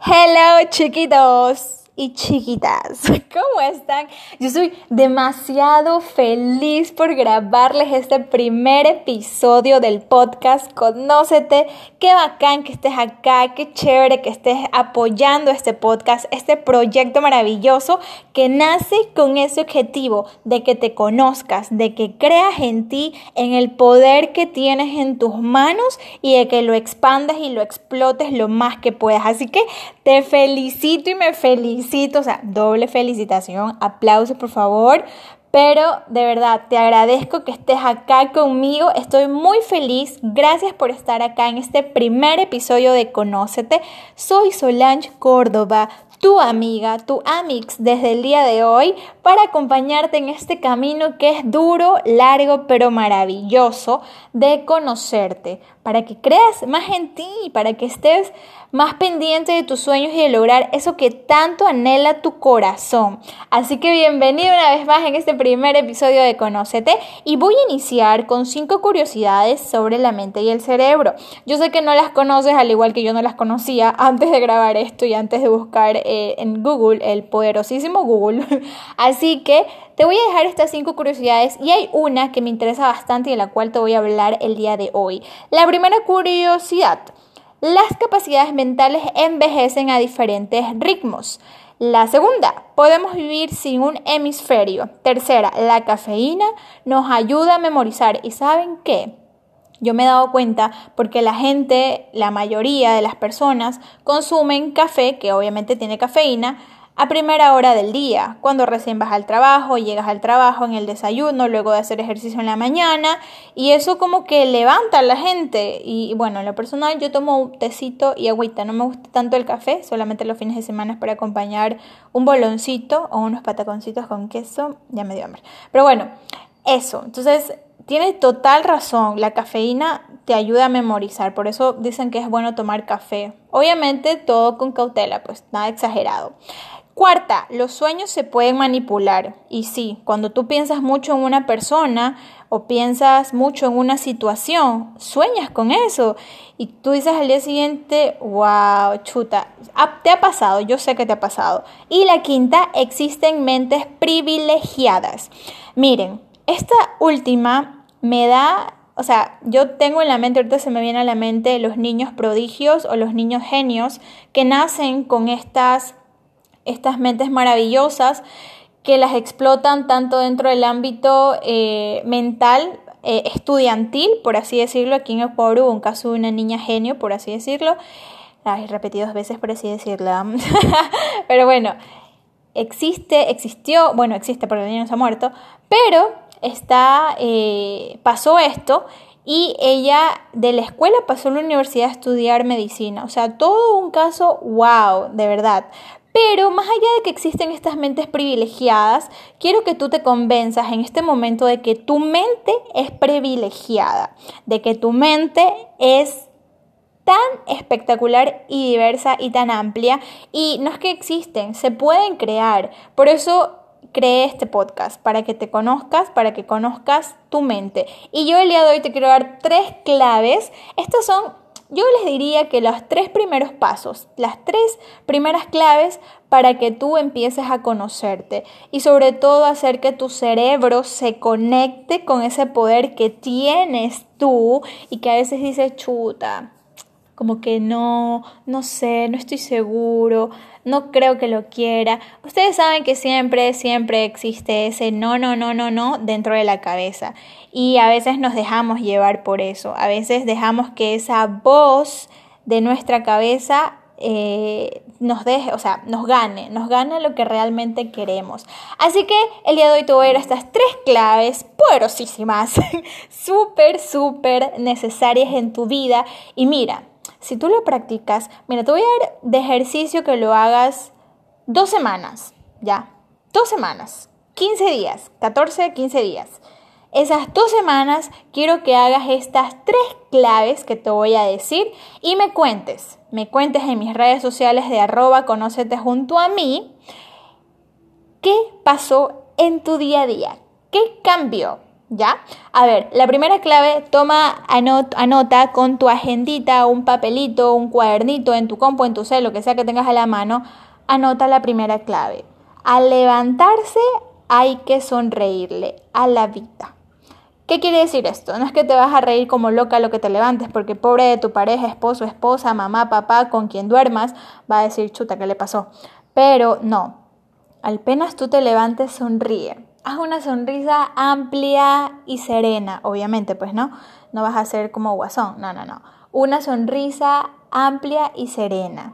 Hello chiquitos y chiquitas, ¿cómo están? Yo soy demasiado feliz por grabarles este primer episodio del podcast Conócete. Qué bacán que estés acá, qué chévere que estés apoyando este podcast, este proyecto maravilloso que nace con ese objetivo de que te conozcas, de que creas en ti, en el poder que tienes en tus manos y de que lo expandas y lo explotes lo más que puedas. Así que te felicito y me felicito o sea, doble felicitación, aplausos por favor. Pero de verdad, te agradezco que estés acá conmigo. Estoy muy feliz. Gracias por estar acá en este primer episodio de Conócete. Soy Solange Córdoba, tu amiga, tu amix desde el día de hoy para acompañarte en este camino que es duro, largo, pero maravilloso de conocerte, para que creas más en ti, para que estés más pendiente de tus sueños y de lograr eso que tanto anhela tu corazón. Así que bienvenido una vez más en este primer episodio de Conócete y voy a iniciar con cinco curiosidades sobre la mente y el cerebro. Yo sé que no las conoces al igual que yo no las conocía antes de grabar esto y antes de buscar eh, en Google, el poderosísimo Google. Así que te voy a dejar estas cinco curiosidades y hay una que me interesa bastante y de la cual te voy a hablar el día de hoy. La primera curiosidad. Las capacidades mentales envejecen a diferentes ritmos. La segunda, podemos vivir sin un hemisferio. Tercera, la cafeína nos ayuda a memorizar. ¿Y saben qué? Yo me he dado cuenta porque la gente, la mayoría de las personas, consumen café, que obviamente tiene cafeína, a primera hora del día, cuando recién vas al trabajo, llegas al trabajo en el desayuno, luego de hacer ejercicio en la mañana, y eso como que levanta a la gente. Y bueno, en lo personal yo tomo un tecito y agüita, no me gusta tanto el café, solamente los fines de semana para acompañar un boloncito o unos pataconcitos con queso, ya me dio hambre. Pero bueno, eso, entonces tienes total razón, la cafeína te ayuda a memorizar, por eso dicen que es bueno tomar café. Obviamente todo con cautela, pues nada exagerado. Cuarta, los sueños se pueden manipular. Y sí, cuando tú piensas mucho en una persona o piensas mucho en una situación, sueñas con eso. Y tú dices al día siguiente, wow, chuta, te ha pasado, yo sé que te ha pasado. Y la quinta, existen mentes privilegiadas. Miren, esta última me da o sea, yo tengo en la mente, ahorita se me viene a la mente los niños prodigios o los niños genios que nacen con estas estas mentes maravillosas que las explotan tanto dentro del ámbito eh, mental, eh, estudiantil, por así decirlo. Aquí en Ecuador hubo un caso de una niña genio, por así decirlo. Ay, repetido dos veces, por así decirlo. pero bueno, existe, existió, bueno, existe porque el niño se ha muerto, pero está, eh, pasó esto y ella de la escuela pasó a la universidad a estudiar medicina. O sea, todo un caso, wow, de verdad. Pero más allá de que existen estas mentes privilegiadas, quiero que tú te convenzas en este momento de que tu mente es privilegiada, de que tu mente es tan espectacular y diversa y tan amplia y no es que existen, se pueden crear. Por eso creé este podcast, para que te conozcas, para que conozcas tu mente. Y yo el día de hoy te quiero dar tres claves. Estas son yo les diría que los tres primeros pasos, las tres primeras claves para que tú empieces a conocerte y sobre todo hacer que tu cerebro se conecte con ese poder que tienes tú y que a veces dice chuta, como que no, no sé, no estoy seguro, no creo que lo quiera. Ustedes saben que siempre, siempre existe ese no, no, no, no, no dentro de la cabeza. Y a veces nos dejamos llevar por eso. A veces dejamos que esa voz de nuestra cabeza eh, nos deje, o sea, nos gane, nos gane lo que realmente queremos. Así que el día de hoy te voy a dar estas tres claves poderosísimas, súper, súper necesarias en tu vida. Y mira, si tú lo practicas, mira, te voy a dar de ejercicio que lo hagas dos semanas, ¿ya? Dos semanas, 15 días, 14, 15 días. Esas dos semanas quiero que hagas estas tres claves que te voy a decir y me cuentes. Me cuentes en mis redes sociales de arroba conócete junto a mí. ¿Qué pasó en tu día a día? ¿Qué cambió? ¿Ya? A ver, la primera clave, toma anota con tu agendita, un papelito, un cuadernito en tu compu, en tu cel, lo que sea que tengas a la mano, anota la primera clave. Al levantarse hay que sonreírle a la vida. ¿Qué quiere decir esto? No es que te vas a reír como loca lo que te levantes, porque pobre de tu pareja, esposo, esposa, mamá, papá, con quien duermas, va a decir, chuta, ¿qué le pasó? Pero no, apenas tú te levantes, sonríe. Haz una sonrisa amplia y serena, obviamente, pues no, no vas a ser como guasón, no, no, no. Una sonrisa amplia y serena.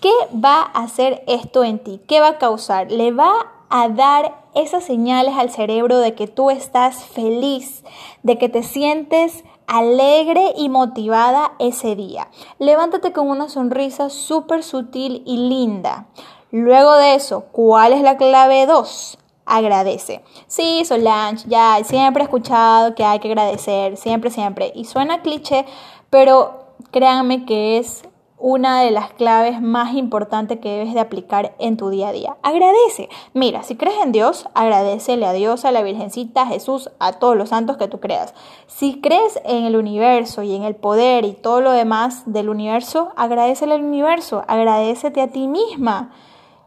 ¿Qué va a hacer esto en ti? ¿Qué va a causar? Le va a dar esas señales al cerebro de que tú estás feliz, de que te sientes alegre y motivada ese día. Levántate con una sonrisa súper sutil y linda. Luego de eso, ¿cuál es la clave 2? Agradece. Sí, Solange, ya siempre he escuchado que hay que agradecer, siempre, siempre. Y suena cliché, pero créanme que es una de las claves más importantes que debes de aplicar en tu día a día. Agradece. Mira, si crees en Dios, agradecele a Dios, a la Virgencita, a Jesús, a todos los santos que tú creas. Si crees en el universo y en el poder y todo lo demás del universo, agradecele al universo, agradecete a ti misma.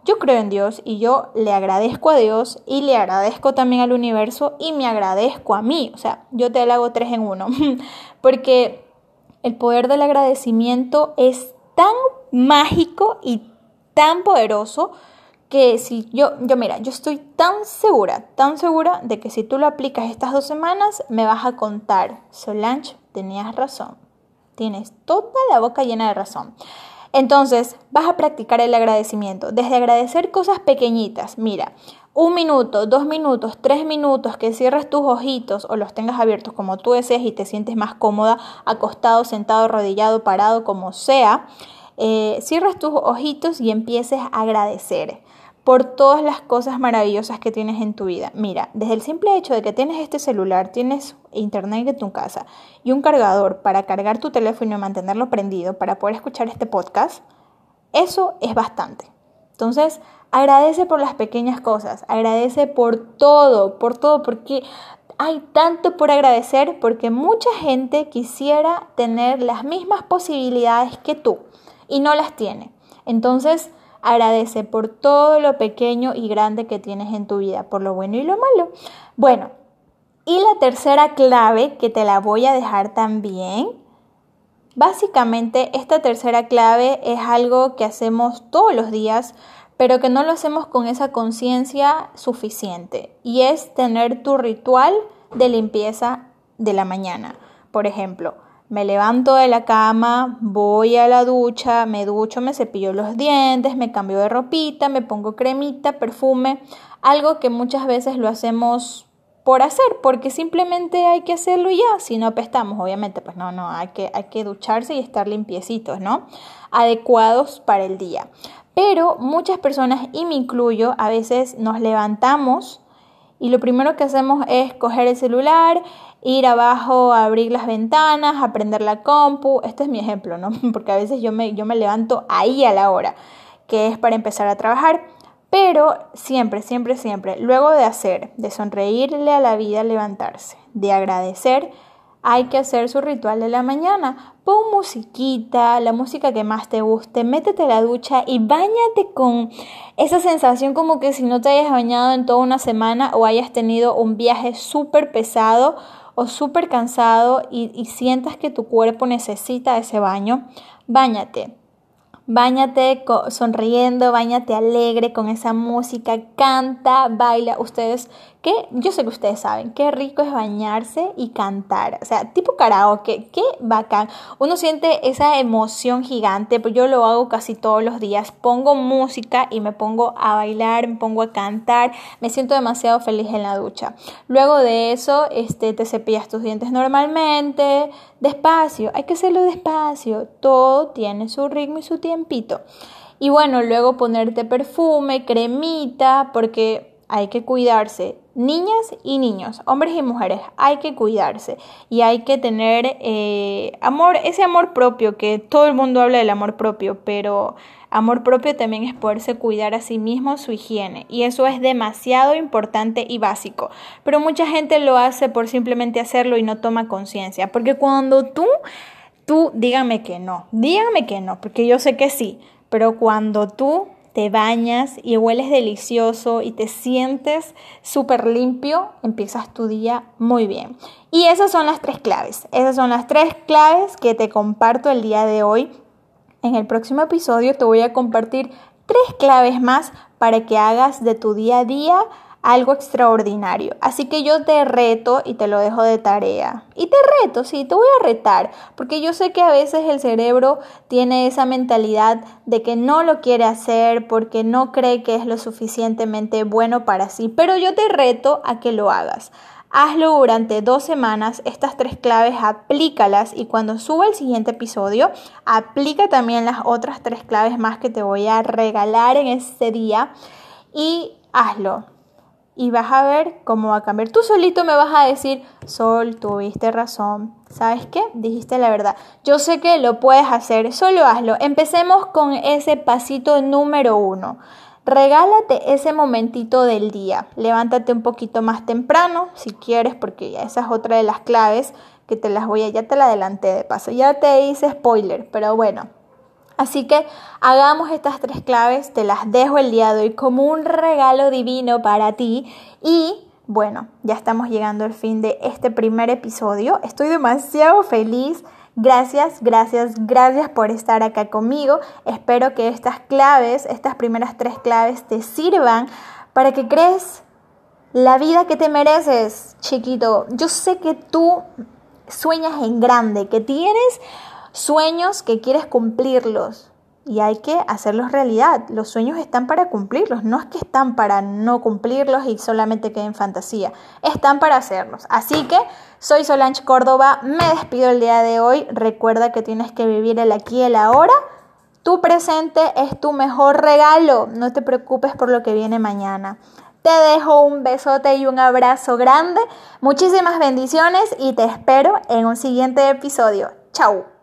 Yo creo en Dios y yo le agradezco a Dios y le agradezco también al universo y me agradezco a mí. O sea, yo te hago tres en uno. Porque el poder del agradecimiento es tan mágico y tan poderoso que si yo, yo mira, yo estoy tan segura, tan segura de que si tú lo aplicas estas dos semanas, me vas a contar, Solange, tenías razón, tienes toda la boca llena de razón. Entonces, vas a practicar el agradecimiento, desde agradecer cosas pequeñitas, mira, un minuto, dos minutos, tres minutos, que cierres tus ojitos o los tengas abiertos como tú desees y te sientes más cómoda, acostado, sentado, arrodillado, parado, como sea, eh, cierras tus ojitos y empieces a agradecer por todas las cosas maravillosas que tienes en tu vida. Mira, desde el simple hecho de que tienes este celular, tienes internet en tu casa y un cargador para cargar tu teléfono y mantenerlo prendido para poder escuchar este podcast, eso es bastante. Entonces, agradece por las pequeñas cosas, agradece por todo, por todo, porque hay tanto por agradecer, porque mucha gente quisiera tener las mismas posibilidades que tú y no las tiene. Entonces, agradece por todo lo pequeño y grande que tienes en tu vida, por lo bueno y lo malo. Bueno, y la tercera clave que te la voy a dejar también. Básicamente, esta tercera clave es algo que hacemos todos los días, pero que no lo hacemos con esa conciencia suficiente. Y es tener tu ritual de limpieza de la mañana. Por ejemplo, me levanto de la cama, voy a la ducha, me ducho, me cepillo los dientes, me cambio de ropita, me pongo cremita, perfume, algo que muchas veces lo hacemos por hacer, porque simplemente hay que hacerlo ya, si no apestamos, obviamente, pues no, no, hay que, hay que ducharse y estar limpiecitos, ¿no? Adecuados para el día. Pero muchas personas, y me incluyo, a veces nos levantamos y lo primero que hacemos es coger el celular, ir abajo abrir las ventanas, a prender la compu. Este es mi ejemplo, ¿no? Porque a veces yo me, yo me levanto ahí a la hora, que es para empezar a trabajar. Pero siempre, siempre, siempre, luego de hacer, de sonreírle a la vida levantarse, de agradecer, hay que hacer su ritual de la mañana. Pon musiquita, la música que más te guste, métete a la ducha y bañate con esa sensación como que si no te hayas bañado en toda una semana o hayas tenido un viaje súper pesado o súper cansado y, y sientas que tu cuerpo necesita ese baño, bañate. Báñate sonriendo, bañate alegre con esa música, canta, baila. Ustedes yo sé que ustedes saben, qué rico es bañarse y cantar, o sea, tipo karaoke, qué bacán. Uno siente esa emoción gigante, pues yo lo hago casi todos los días, pongo música y me pongo a bailar, me pongo a cantar, me siento demasiado feliz en la ducha. Luego de eso, este, te cepillas tus dientes normalmente, despacio, hay que hacerlo despacio, todo tiene su ritmo y su tiempito. Y bueno, luego ponerte perfume, cremita, porque hay que cuidarse niñas y niños, hombres y mujeres, hay que cuidarse y hay que tener eh, amor, ese amor propio, que todo el mundo habla del amor propio, pero amor propio también es poderse cuidar a sí mismo, su higiene, y eso es demasiado importante y básico, pero mucha gente lo hace por simplemente hacerlo y no toma conciencia, porque cuando tú, tú, dígame que no, dígame que no, porque yo sé que sí, pero cuando tú te bañas y hueles delicioso y te sientes súper limpio, empiezas tu día muy bien. Y esas son las tres claves. Esas son las tres claves que te comparto el día de hoy. En el próximo episodio te voy a compartir tres claves más para que hagas de tu día a día algo extraordinario. Así que yo te reto y te lo dejo de tarea. Y te reto, sí, te voy a retar, porque yo sé que a veces el cerebro tiene esa mentalidad de que no lo quiere hacer porque no cree que es lo suficientemente bueno para sí, pero yo te reto a que lo hagas. Hazlo durante dos semanas, estas tres claves aplícalas y cuando suba el siguiente episodio, aplica también las otras tres claves más que te voy a regalar en este día y hazlo y vas a ver cómo va a cambiar. Tú solito me vas a decir, Sol, tuviste razón. ¿Sabes qué? Dijiste la verdad. Yo sé que lo puedes hacer, solo hazlo. Empecemos con ese pasito número uno. Regálate ese momentito del día. Levántate un poquito más temprano, si quieres, porque esa es otra de las claves que te las voy a, ya te la adelanté de paso. Ya te hice spoiler, pero bueno, Así que hagamos estas tres claves, te las dejo el día de hoy como un regalo divino para ti y bueno, ya estamos llegando al fin de este primer episodio. Estoy demasiado feliz. Gracias, gracias, gracias por estar acá conmigo. Espero que estas claves, estas primeras tres claves te sirvan para que crees la vida que te mereces, chiquito. Yo sé que tú sueñas en grande, que tienes sueños que quieres cumplirlos y hay que hacerlos realidad. Los sueños están para cumplirlos, no es que están para no cumplirlos y solamente queden fantasía, están para hacerlos. Así que soy Solange Córdoba, me despido el día de hoy. Recuerda que tienes que vivir el aquí y el ahora. Tu presente es tu mejor regalo, no te preocupes por lo que viene mañana. Te dejo un besote y un abrazo grande, muchísimas bendiciones y te espero en un siguiente episodio. Chao.